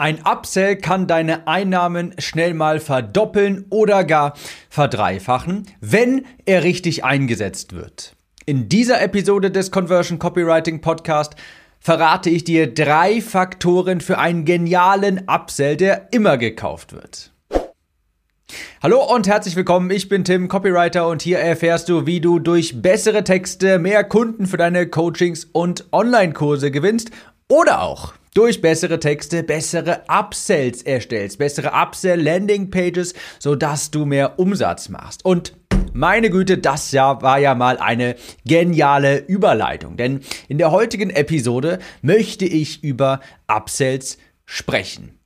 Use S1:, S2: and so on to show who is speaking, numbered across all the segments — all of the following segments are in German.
S1: Ein Upsell kann deine Einnahmen schnell mal verdoppeln oder gar verdreifachen, wenn er richtig eingesetzt wird. In dieser Episode des Conversion Copywriting Podcast verrate ich dir drei Faktoren für einen genialen Upsell, der immer gekauft wird. Hallo und herzlich willkommen, ich bin Tim, Copywriter und hier erfährst du, wie du durch bessere Texte mehr Kunden für deine Coachings und Online-Kurse gewinnst oder auch durch bessere Texte bessere Upsells erstellst, bessere Upsell-Landing-Pages, sodass du mehr Umsatz machst. Und meine Güte, das ja war ja mal eine geniale Überleitung, denn in der heutigen Episode möchte ich über Upsells sprechen.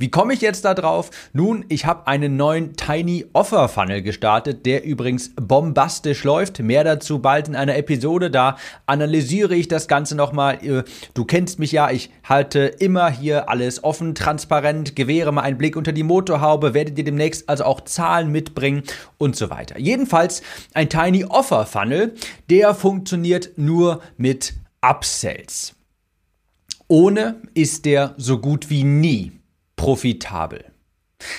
S1: Wie komme ich jetzt da drauf? Nun, ich habe einen neuen Tiny Offer Funnel gestartet, der übrigens bombastisch läuft. Mehr dazu bald in einer Episode. Da analysiere ich das Ganze nochmal. Äh, du kennst mich ja, ich halte immer hier alles offen, transparent, gewähre mal einen Blick unter die Motorhaube, werde dir demnächst also auch Zahlen mitbringen und so weiter. Jedenfalls ein Tiny Offer Funnel, der funktioniert nur mit Upsells. Ohne ist der so gut wie nie profitabel.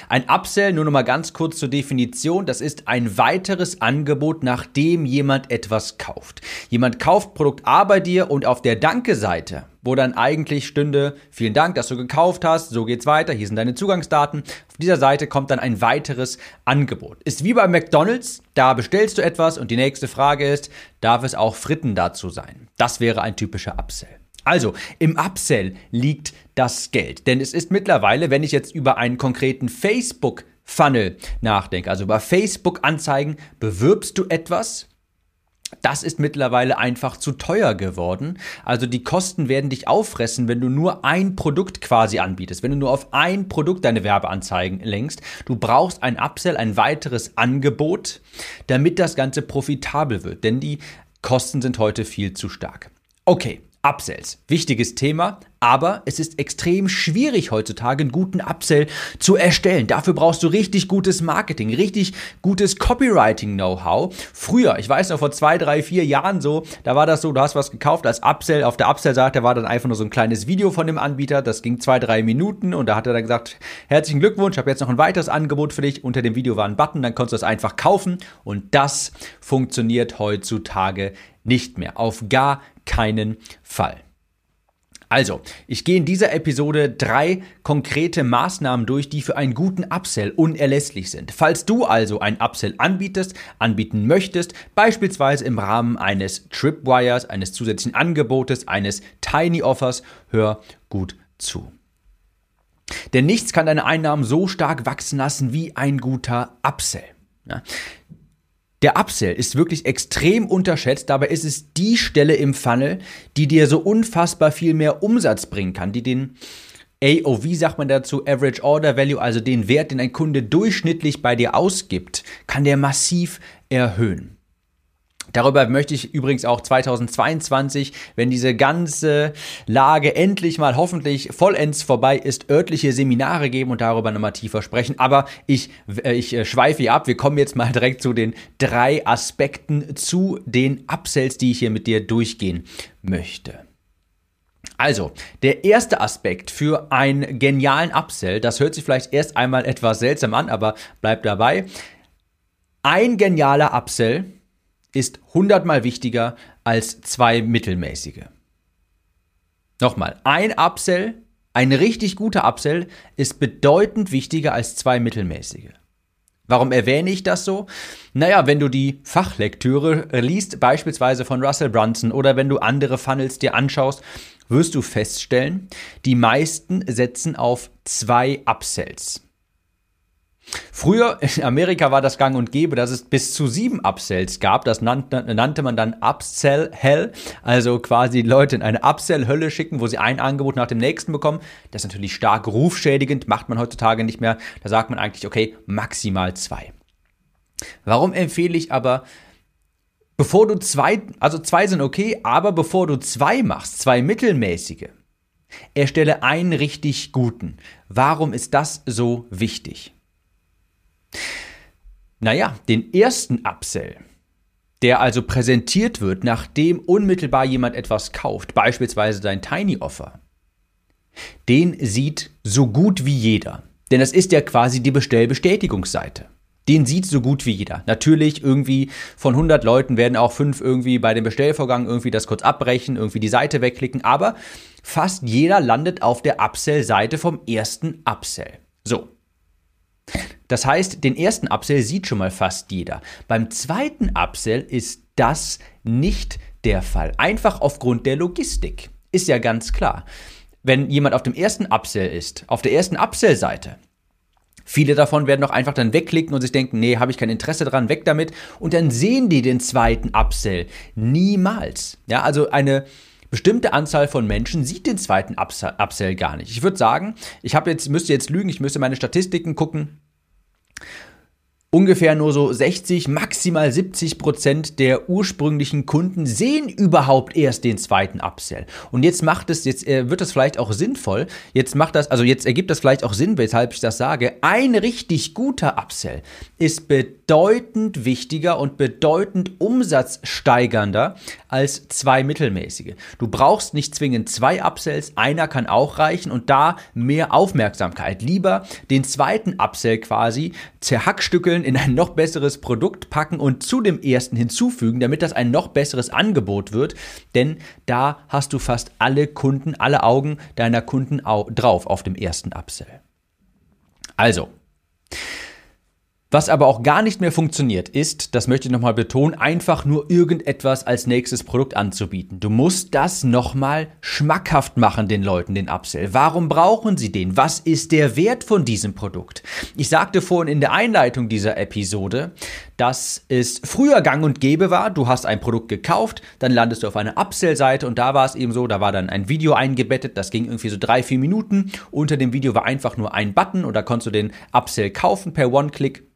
S1: Ein Upsell, nur noch mal ganz kurz zur Definition, das ist ein weiteres Angebot, nachdem jemand etwas kauft. Jemand kauft Produkt A bei dir und auf der Danke-Seite, wo dann eigentlich stünde, vielen Dank, dass du gekauft hast, so geht's weiter, hier sind deine Zugangsdaten. Auf dieser Seite kommt dann ein weiteres Angebot. Ist wie bei McDonald's, da bestellst du etwas und die nächste Frage ist, darf es auch Fritten dazu sein? Das wäre ein typischer Upsell. Also, im Upsell liegt das Geld. Denn es ist mittlerweile, wenn ich jetzt über einen konkreten Facebook Funnel nachdenke, also über Facebook Anzeigen, bewirbst du etwas, das ist mittlerweile einfach zu teuer geworden. Also die Kosten werden dich auffressen, wenn du nur ein Produkt quasi anbietest, wenn du nur auf ein Produkt deine Werbeanzeigen lenkst. Du brauchst ein Upsell, ein weiteres Angebot, damit das Ganze profitabel wird, denn die Kosten sind heute viel zu stark. Okay, Upsells. Wichtiges Thema, aber es ist extrem schwierig heutzutage einen guten Upsell zu erstellen. Dafür brauchst du richtig gutes Marketing, richtig gutes Copywriting-Know-how. Früher, ich weiß noch vor zwei, drei, vier Jahren so, da war das so, du hast was gekauft als Upsell. Auf der Upsell-Seite war dann einfach nur so ein kleines Video von dem Anbieter. Das ging zwei, drei Minuten und da hat er dann gesagt, herzlichen Glückwunsch, ich habe jetzt noch ein weiteres Angebot für dich. Unter dem Video war ein Button, dann konntest du das einfach kaufen und das funktioniert heutzutage nicht mehr. Auf gar keinen Fall. Also, ich gehe in dieser Episode drei konkrete Maßnahmen durch, die für einen guten Upsell unerlässlich sind. Falls du also ein Upsell anbietest, anbieten möchtest, beispielsweise im Rahmen eines Tripwires, eines zusätzlichen Angebotes, eines Tiny Offers, hör gut zu. Denn nichts kann deine Einnahmen so stark wachsen lassen wie ein guter Upsell. Ja. Der Upsell ist wirklich extrem unterschätzt, dabei ist es die Stelle im Funnel, die dir so unfassbar viel mehr Umsatz bringen kann, die den AOV sagt man dazu, Average Order Value, also den Wert, den ein Kunde durchschnittlich bei dir ausgibt, kann der massiv erhöhen. Darüber möchte ich übrigens auch 2022, wenn diese ganze Lage endlich mal hoffentlich vollends vorbei ist, örtliche Seminare geben und darüber nochmal tiefer sprechen. Aber ich, äh, ich äh, schweife hier ab. Wir kommen jetzt mal direkt zu den drei Aspekten zu den Upsells, die ich hier mit dir durchgehen möchte. Also, der erste Aspekt für einen genialen Upsell, das hört sich vielleicht erst einmal etwas seltsam an, aber bleib dabei. Ein genialer Upsell ist hundertmal wichtiger als zwei mittelmäßige. Nochmal, ein Upsell, ein richtig guter Upsell ist bedeutend wichtiger als zwei mittelmäßige. Warum erwähne ich das so? Naja, wenn du die Fachlektüre liest, beispielsweise von Russell Brunson oder wenn du andere Funnels dir anschaust, wirst du feststellen, die meisten setzen auf zwei Upsells. Früher in Amerika war das gang und gäbe, dass es bis zu sieben Upsells gab. Das nannte, nannte man dann Upsell Hell. Also quasi Leute in eine Upsell-Hölle schicken, wo sie ein Angebot nach dem nächsten bekommen. Das ist natürlich stark rufschädigend, macht man heutzutage nicht mehr. Da sagt man eigentlich, okay, maximal zwei. Warum empfehle ich aber, bevor du zwei, also zwei sind okay, aber bevor du zwei machst, zwei mittelmäßige, erstelle einen richtig guten. Warum ist das so wichtig? Naja, den ersten Upsell, der also präsentiert wird, nachdem unmittelbar jemand etwas kauft, beispielsweise dein Tiny Offer, den sieht so gut wie jeder. Denn das ist ja quasi die Bestellbestätigungsseite. Den sieht so gut wie jeder. Natürlich irgendwie von 100 Leuten werden auch fünf irgendwie bei dem Bestellvorgang irgendwie das kurz abbrechen, irgendwie die Seite wegklicken, aber fast jeder landet auf der Upsell-Seite vom ersten Upsell. So. Das heißt, den ersten Upsell sieht schon mal fast jeder. Beim zweiten Upsell ist das nicht der Fall. Einfach aufgrund der Logistik. Ist ja ganz klar. Wenn jemand auf dem ersten Upsell ist, auf der ersten Upsell-Seite, Viele davon werden auch einfach dann wegklicken und sich denken, nee, habe ich kein Interesse dran, weg damit. Und dann sehen die den zweiten Upsell. Niemals. Ja, also eine bestimmte Anzahl von Menschen sieht den zweiten Upsell gar nicht. Ich würde sagen, ich habe jetzt, müsste jetzt lügen, ich müsste meine Statistiken gucken ungefähr nur so 60, maximal 70 Prozent der ursprünglichen Kunden sehen überhaupt erst den zweiten Upsell. Und jetzt macht es, jetzt äh, wird das vielleicht auch sinnvoll. Jetzt macht das, also jetzt ergibt das vielleicht auch Sinn, weshalb ich das sage. Ein richtig guter Upsell ist bedeutend wichtiger und bedeutend umsatzsteigernder als zwei mittelmäßige. Du brauchst nicht zwingend zwei Upsells, einer kann auch reichen und da mehr Aufmerksamkeit. Lieber den zweiten Upsell quasi zerhackstückeln Regeln in ein noch besseres Produkt packen und zu dem ersten hinzufügen, damit das ein noch besseres Angebot wird. Denn da hast du fast alle Kunden, alle Augen deiner Kunden drauf auf dem ersten Upsell. Also, was aber auch gar nicht mehr funktioniert, ist, das möchte ich nochmal betonen, einfach nur irgendetwas als nächstes Produkt anzubieten. Du musst das nochmal schmackhaft machen den Leuten, den Upsell. Warum brauchen sie den? Was ist der Wert von diesem Produkt? Ich sagte vorhin in der Einleitung dieser Episode, dass es früher gang und gäbe war, du hast ein Produkt gekauft, dann landest du auf einer Upsell-Seite und da war es eben so, da war dann ein Video eingebettet, das ging irgendwie so drei, vier Minuten. Unter dem Video war einfach nur ein Button und da konntest du den Upsell kaufen per One-Click.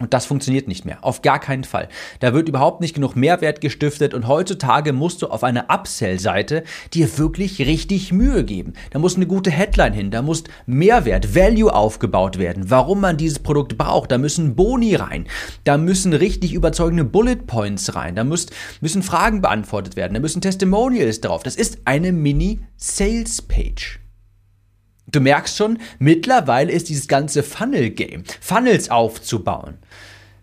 S1: Und das funktioniert nicht mehr. Auf gar keinen Fall. Da wird überhaupt nicht genug Mehrwert gestiftet und heutzutage musst du auf einer Upsell-Seite dir wirklich richtig Mühe geben. Da muss eine gute Headline hin, da muss Mehrwert, Value aufgebaut werden, warum man dieses Produkt braucht. Da müssen Boni rein, da müssen richtig überzeugende Bullet Points rein, da müsst, müssen Fragen beantwortet werden, da müssen Testimonials drauf. Das ist eine Mini-Sales-Page. Du merkst schon, mittlerweile ist dieses ganze Funnel-Game, Funnels aufzubauen,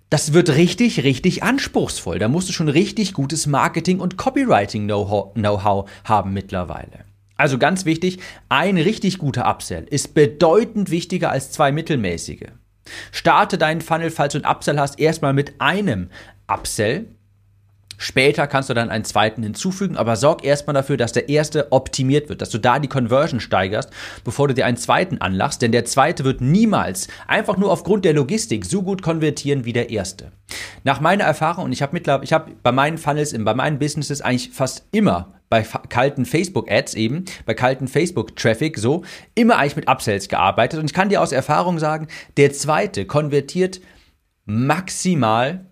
S1: das wird richtig, richtig anspruchsvoll. Da musst du schon richtig gutes Marketing- und Copywriting-Know-how haben mittlerweile. Also ganz wichtig, ein richtig guter Upsell ist bedeutend wichtiger als zwei mittelmäßige. Starte deinen Funnel, falls du einen Upsell hast, erstmal mit einem Upsell Später kannst du dann einen zweiten hinzufügen, aber sorg erstmal dafür, dass der erste optimiert wird, dass du da die Conversion steigerst, bevor du dir einen zweiten anlachst, denn der zweite wird niemals einfach nur aufgrund der Logistik so gut konvertieren wie der erste. Nach meiner Erfahrung, und ich habe mittlerweile, ich habe bei meinen Funnels, bei meinen Businesses eigentlich fast immer bei kalten Facebook-Ads eben, bei kalten Facebook-Traffic so, immer eigentlich mit Upsells gearbeitet. Und ich kann dir aus Erfahrung sagen, der zweite konvertiert maximal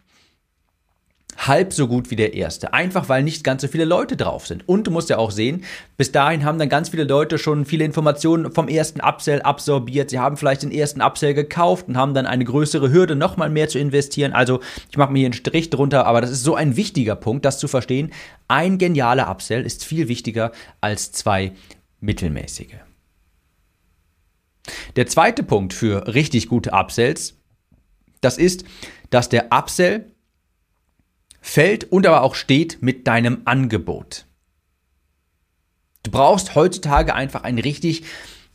S1: halb so gut wie der erste. Einfach weil nicht ganz so viele Leute drauf sind. Und du musst ja auch sehen, bis dahin haben dann ganz viele Leute schon viele Informationen vom ersten Upsell absorbiert. Sie haben vielleicht den ersten Upsell gekauft und haben dann eine größere Hürde, nochmal mehr zu investieren. Also ich mache mir hier einen Strich drunter, aber das ist so ein wichtiger Punkt, das zu verstehen. Ein genialer Upsell ist viel wichtiger als zwei mittelmäßige. Der zweite Punkt für richtig gute Upsells, das ist, dass der Upsell fällt und aber auch steht mit deinem Angebot. Du brauchst heutzutage einfach ein richtig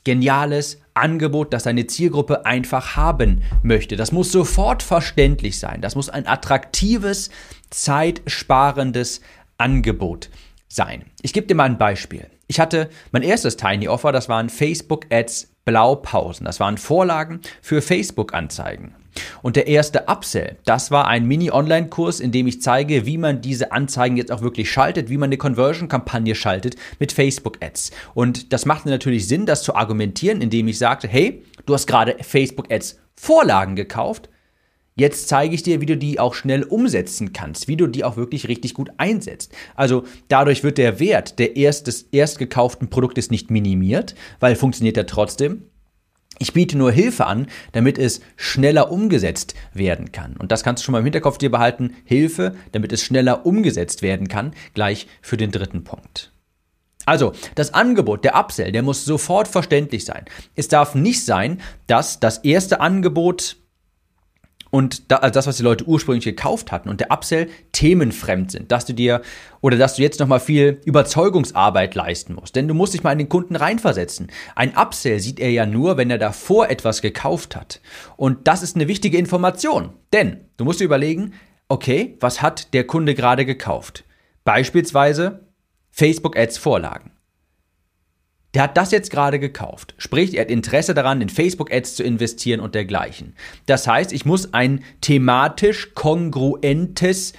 S1: geniales Angebot, das deine Zielgruppe einfach haben möchte. Das muss sofort verständlich sein. Das muss ein attraktives, zeitsparendes Angebot sein. Ich gebe dir mal ein Beispiel. Ich hatte mein erstes Tiny Offer, das waren Facebook Ads Blaupausen. Das waren Vorlagen für Facebook Anzeigen. Und der erste Upsell, das war ein Mini-Online-Kurs, in dem ich zeige, wie man diese Anzeigen jetzt auch wirklich schaltet, wie man eine Conversion-Kampagne schaltet mit Facebook-Ads. Und das macht natürlich Sinn, das zu argumentieren, indem ich sagte, hey, du hast gerade Facebook-Ads Vorlagen gekauft, Jetzt zeige ich dir, wie du die auch schnell umsetzen kannst, wie du die auch wirklich richtig gut einsetzt. Also dadurch wird der Wert der erst, des erst gekauften Produktes nicht minimiert, weil funktioniert er trotzdem. Ich biete nur Hilfe an, damit es schneller umgesetzt werden kann. Und das kannst du schon mal im Hinterkopf dir behalten. Hilfe, damit es schneller umgesetzt werden kann, gleich für den dritten Punkt. Also, das Angebot, der Upsell, der muss sofort verständlich sein. Es darf nicht sein, dass das erste Angebot und da, also das, was die Leute ursprünglich gekauft hatten und der Upsell themenfremd sind, dass du dir oder dass du jetzt nochmal viel Überzeugungsarbeit leisten musst. Denn du musst dich mal in den Kunden reinversetzen. Ein Upsell sieht er ja nur, wenn er davor etwas gekauft hat. Und das ist eine wichtige Information. Denn du musst dir überlegen, okay, was hat der Kunde gerade gekauft? Beispielsweise Facebook Ads Vorlagen. Der hat das jetzt gerade gekauft. Sprich, er hat Interesse daran, in Facebook-Ads zu investieren und dergleichen. Das heißt, ich muss ein thematisch kongruentes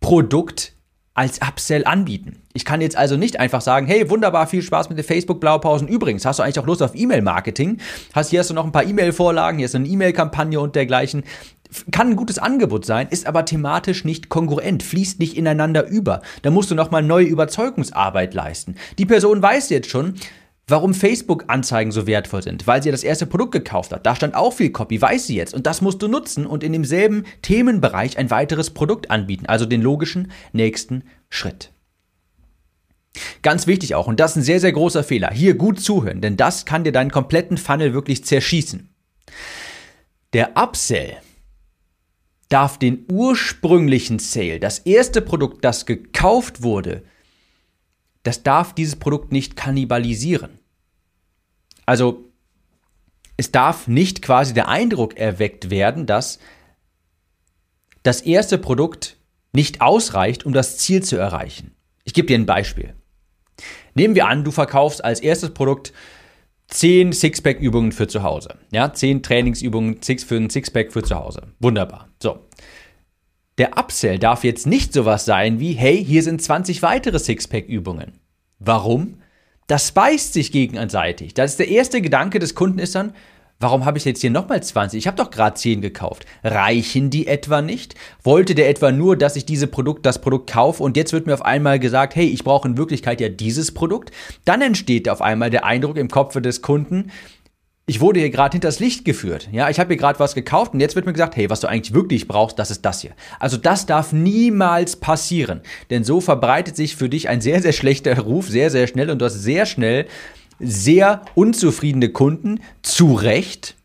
S1: Produkt als Upsell anbieten. Ich kann jetzt also nicht einfach sagen, hey, wunderbar, viel Spaß mit den Facebook-Blaupausen. Übrigens, hast du eigentlich auch Lust auf E-Mail-Marketing? Hast, hier hast du noch ein paar E-Mail-Vorlagen, hier ist eine E-Mail-Kampagne und dergleichen kann ein gutes Angebot sein, ist aber thematisch nicht kongruent, fließt nicht ineinander über. Da musst du nochmal neue Überzeugungsarbeit leisten. Die Person weiß jetzt schon, warum Facebook-Anzeigen so wertvoll sind, weil sie das erste Produkt gekauft hat. Da stand auch viel Copy, weiß sie jetzt. Und das musst du nutzen und in demselben Themenbereich ein weiteres Produkt anbieten, also den logischen nächsten Schritt. Ganz wichtig auch, und das ist ein sehr, sehr großer Fehler, hier gut zuhören, denn das kann dir deinen kompletten Funnel wirklich zerschießen. Der Upsell darf den ursprünglichen Sale, das erste Produkt, das gekauft wurde, das darf dieses Produkt nicht kannibalisieren. Also es darf nicht quasi der Eindruck erweckt werden, dass das erste Produkt nicht ausreicht, um das Ziel zu erreichen. Ich gebe dir ein Beispiel. Nehmen wir an, du verkaufst als erstes Produkt 10 Sixpack-Übungen für zu Hause. Ja, 10 Trainingsübungen für ein Sixpack für zu Hause. Wunderbar. So. Der Upsell darf jetzt nicht sowas sein wie, hey, hier sind 20 weitere Sixpack-Übungen. Warum? Das beißt sich gegenseitig. Das ist der erste Gedanke des Kunden ist dann, Warum habe ich jetzt hier nochmal 20? Ich habe doch gerade 10 gekauft. Reichen die etwa nicht? Wollte der etwa nur, dass ich diese Produkt, das Produkt kaufe und jetzt wird mir auf einmal gesagt, hey, ich brauche in Wirklichkeit ja dieses Produkt? Dann entsteht auf einmal der Eindruck im Kopf des Kunden, ich wurde hier gerade hinters Licht geführt. Ja, ich habe hier gerade was gekauft und jetzt wird mir gesagt, hey, was du eigentlich wirklich brauchst, das ist das hier. Also das darf niemals passieren, denn so verbreitet sich für dich ein sehr sehr schlechter Ruf sehr sehr schnell und du hast sehr schnell sehr unzufriedene Kunden, zu Recht.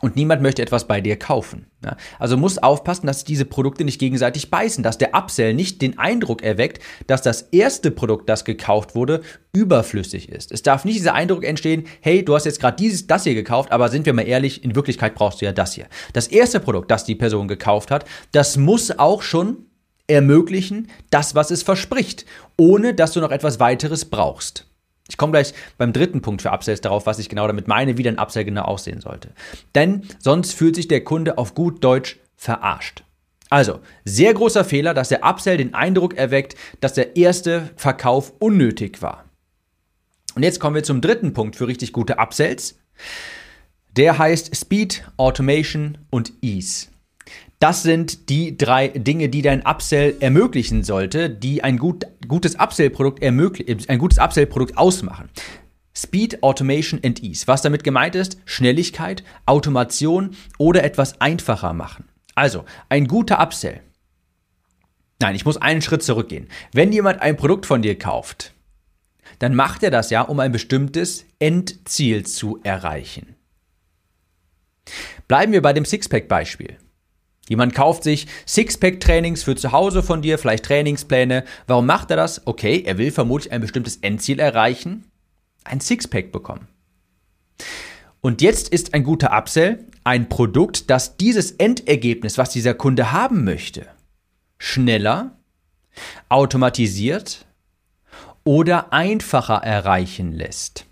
S1: Und niemand möchte etwas bei dir kaufen. Ja, also muss aufpassen, dass diese Produkte nicht gegenseitig beißen, dass der Upsell nicht den Eindruck erweckt, dass das erste Produkt, das gekauft wurde, überflüssig ist. Es darf nicht dieser Eindruck entstehen, hey, du hast jetzt gerade dieses, das hier gekauft, aber sind wir mal ehrlich, in Wirklichkeit brauchst du ja das hier. Das erste Produkt, das die Person gekauft hat, das muss auch schon ermöglichen, das, was es verspricht, ohne dass du noch etwas weiteres brauchst. Ich komme gleich beim dritten Punkt für Upsells darauf, was ich genau damit meine, wie ein Upsell genau aussehen sollte. Denn sonst fühlt sich der Kunde auf gut Deutsch verarscht. Also, sehr großer Fehler, dass der Upsell den Eindruck erweckt, dass der erste Verkauf unnötig war. Und jetzt kommen wir zum dritten Punkt für richtig gute Upsells. Der heißt Speed, Automation und Ease. Das sind die drei Dinge, die dein Upsell ermöglichen sollte, die ein gut, gutes Upsell-Produkt ein gutes Upsell-Produkt ausmachen. Speed, Automation and Ease. Was damit gemeint ist, Schnelligkeit, Automation oder etwas einfacher machen. Also, ein guter Upsell. Nein, ich muss einen Schritt zurückgehen. Wenn jemand ein Produkt von dir kauft, dann macht er das ja, um ein bestimmtes Endziel zu erreichen. Bleiben wir bei dem Sixpack-Beispiel. Jemand kauft sich Sixpack-Trainings für zu Hause von dir, vielleicht Trainingspläne. Warum macht er das? Okay, er will vermutlich ein bestimmtes Endziel erreichen, ein Sixpack bekommen. Und jetzt ist ein guter Upsell ein Produkt, das dieses Endergebnis, was dieser Kunde haben möchte, schneller, automatisiert oder einfacher erreichen lässt.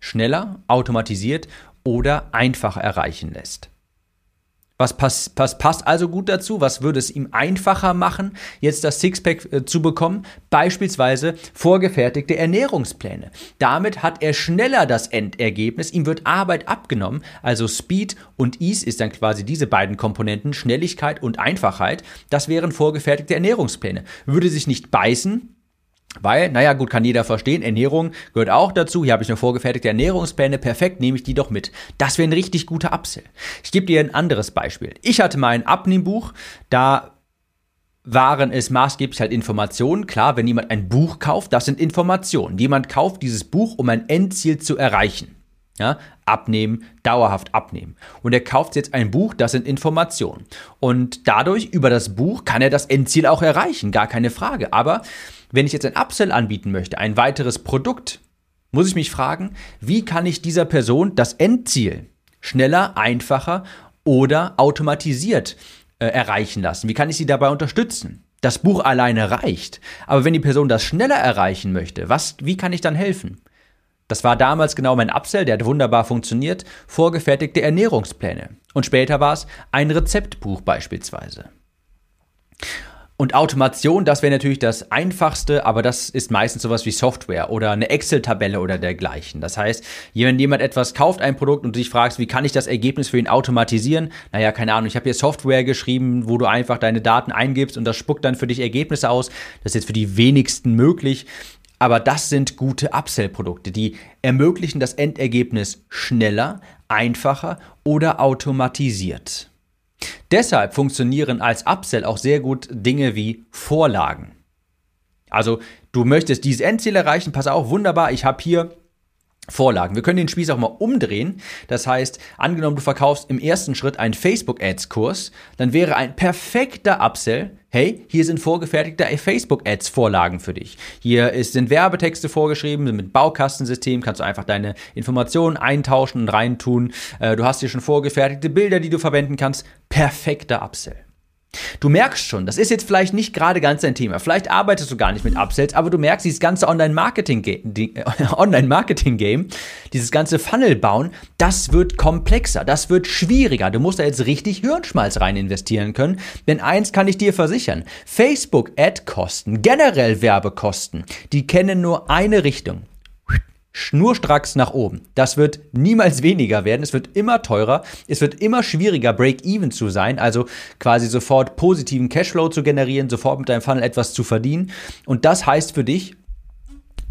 S1: Schneller, automatisiert oder einfacher erreichen lässt. Was, pass, pass, passt also gut dazu? Was würde es ihm einfacher machen, jetzt das Sixpack äh, zu bekommen? Beispielsweise vorgefertigte Ernährungspläne. Damit hat er schneller das Endergebnis. Ihm wird Arbeit abgenommen. Also Speed und Ease ist dann quasi diese beiden Komponenten, Schnelligkeit und Einfachheit. Das wären vorgefertigte Ernährungspläne. Würde sich nicht beißen, weil, naja, gut, kann jeder verstehen, Ernährung gehört auch dazu. Hier habe ich eine vorgefertigte Ernährungspläne, perfekt, nehme ich die doch mit. Das wäre ein richtig guter Upsell. Ich gebe dir ein anderes Beispiel. Ich hatte mal ein Abnehmbuch, da waren es maßgeblich halt Informationen. Klar, wenn jemand ein Buch kauft, das sind Informationen. Jemand kauft dieses Buch, um ein Endziel zu erreichen. Ja, abnehmen, dauerhaft abnehmen. Und er kauft jetzt ein Buch, das sind Informationen. Und dadurch, über das Buch, kann er das Endziel auch erreichen, gar keine Frage. Aber wenn ich jetzt ein Upsell anbieten möchte, ein weiteres Produkt, muss ich mich fragen, wie kann ich dieser Person das Endziel schneller, einfacher oder automatisiert äh, erreichen lassen? Wie kann ich sie dabei unterstützen? Das Buch alleine reicht. Aber wenn die Person das schneller erreichen möchte, was, wie kann ich dann helfen? Das war damals genau mein Upsell, der hat wunderbar funktioniert, vorgefertigte Ernährungspläne. Und später war es ein Rezeptbuch beispielsweise. Und Automation, das wäre natürlich das Einfachste, aber das ist meistens sowas wie Software oder eine Excel-Tabelle oder dergleichen. Das heißt, wenn jemand etwas kauft, ein Produkt und du dich fragst, wie kann ich das Ergebnis für ihn automatisieren? Naja, keine Ahnung, ich habe hier Software geschrieben, wo du einfach deine Daten eingibst und das spuckt dann für dich Ergebnisse aus. Das ist jetzt für die wenigsten möglich. Aber das sind gute Upsell-Produkte, die ermöglichen das Endergebnis schneller, einfacher oder automatisiert. Deshalb funktionieren als Upsell auch sehr gut Dinge wie Vorlagen. Also du möchtest dieses Endziel erreichen, pass auf, wunderbar, ich habe hier Vorlagen. Wir können den Spieß auch mal umdrehen. Das heißt, angenommen, du verkaufst im ersten Schritt einen Facebook-Ads-Kurs, dann wäre ein perfekter Upsell, hey, hier sind vorgefertigte Facebook-Ads-Vorlagen für dich. Hier ist, sind Werbetexte vorgeschrieben, mit Baukastensystem kannst du einfach deine Informationen eintauschen und reintun. Äh, du hast hier schon vorgefertigte Bilder, die du verwenden kannst. Perfekter Upsell. Du merkst schon, das ist jetzt vielleicht nicht gerade ganz dein Thema. Vielleicht arbeitest du gar nicht mit Upsells, aber du merkst, dieses ganze Online-Marketing-Game, Online dieses ganze Funnel bauen, das wird komplexer, das wird schwieriger. Du musst da jetzt richtig Hirnschmalz rein investieren können. Denn eins kann ich dir versichern. Facebook-Ad-Kosten, generell Werbekosten, die kennen nur eine Richtung schnurstracks nach oben. Das wird niemals weniger werden. Es wird immer teurer. Es wird immer schwieriger, Break-Even zu sein, also quasi sofort positiven Cashflow zu generieren, sofort mit deinem Funnel etwas zu verdienen. Und das heißt für dich,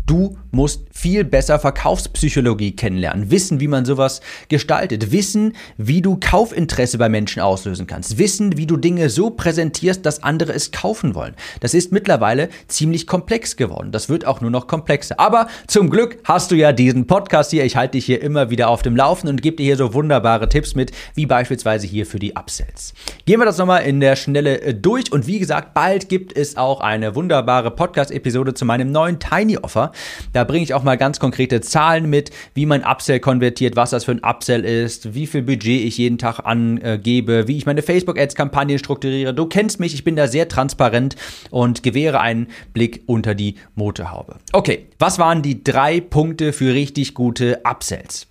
S1: Du musst viel besser Verkaufspsychologie kennenlernen, wissen, wie man sowas gestaltet, wissen, wie du Kaufinteresse bei Menschen auslösen kannst, wissen, wie du Dinge so präsentierst, dass andere es kaufen wollen. Das ist mittlerweile ziemlich komplex geworden. Das wird auch nur noch komplexer. Aber zum Glück hast du ja diesen Podcast hier. Ich halte dich hier immer wieder auf dem Laufen und gebe dir hier so wunderbare Tipps mit, wie beispielsweise hier für die Upsells. Gehen wir das nochmal in der Schnelle äh, durch und wie gesagt, bald gibt es auch eine wunderbare Podcast-Episode zu meinem neuen Tiny Offer. Da bringe ich auch mal ganz konkrete Zahlen mit, wie mein Upsell konvertiert, was das für ein Upsell ist, wie viel Budget ich jeden Tag angebe, wie ich meine Facebook-Ads-Kampagnen strukturiere. Du kennst mich, ich bin da sehr transparent und gewähre einen Blick unter die Motorhaube. Okay, was waren die drei Punkte für richtig gute Upsells?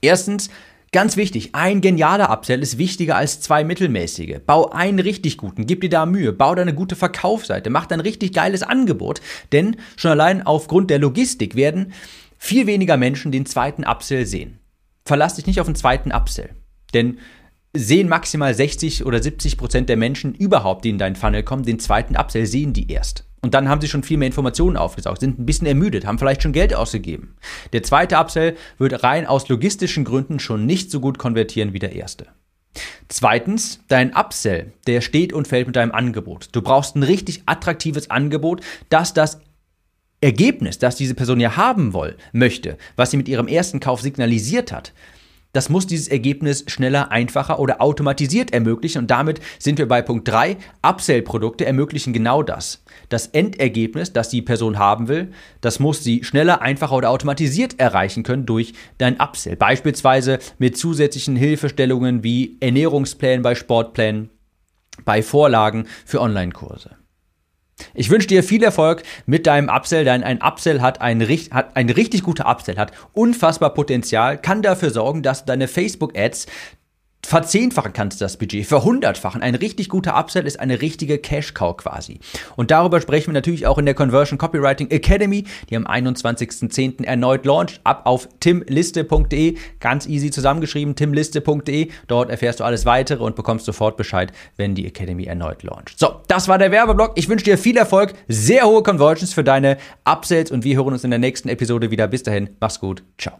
S1: Erstens, Ganz wichtig, ein genialer Upsell ist wichtiger als zwei mittelmäßige. Bau einen richtig guten, gib dir da Mühe, bau da eine gute Verkaufsseite, mach ein richtig geiles Angebot, denn schon allein aufgrund der Logistik werden viel weniger Menschen den zweiten Upsell sehen. Verlass dich nicht auf den zweiten Upsell, denn sehen maximal 60 oder 70 Prozent der Menschen überhaupt, die in deinen Funnel kommen, den zweiten Upsell sehen die erst. Und dann haben sie schon viel mehr Informationen aufgesaugt, sind ein bisschen ermüdet, haben vielleicht schon Geld ausgegeben. Der zweite Upsell wird rein aus logistischen Gründen schon nicht so gut konvertieren wie der erste. Zweitens, dein Upsell, der steht und fällt mit deinem Angebot. Du brauchst ein richtig attraktives Angebot, das das Ergebnis, das diese Person ja haben will, möchte, was sie mit ihrem ersten Kauf signalisiert hat, das muss dieses Ergebnis schneller, einfacher oder automatisiert ermöglichen. Und damit sind wir bei Punkt 3. Upsell-Produkte ermöglichen genau das. Das Endergebnis, das die Person haben will, das muss sie schneller, einfacher oder automatisiert erreichen können durch dein Upsell. Beispielsweise mit zusätzlichen Hilfestellungen wie Ernährungsplänen bei Sportplänen, bei Vorlagen für Online-Kurse. Ich wünsche dir viel Erfolg mit deinem Upsell, denn ein Upsell hat ein, hat ein richtig guter Upsell, hat unfassbar Potenzial, kann dafür sorgen, dass deine Facebook-Ads verzehnfachen kannst du das Budget, verhundertfachen. Ein richtig guter Upsell ist eine richtige Cash-Cow quasi. Und darüber sprechen wir natürlich auch in der Conversion Copywriting Academy, die am 21.10. erneut launcht. Ab auf timliste.de, ganz easy zusammengeschrieben, timliste.de. Dort erfährst du alles weitere und bekommst sofort Bescheid, wenn die Academy erneut launcht. So, das war der Werbeblock. Ich wünsche dir viel Erfolg, sehr hohe Conversions für deine Upsells und wir hören uns in der nächsten Episode wieder. Bis dahin, mach's gut, ciao.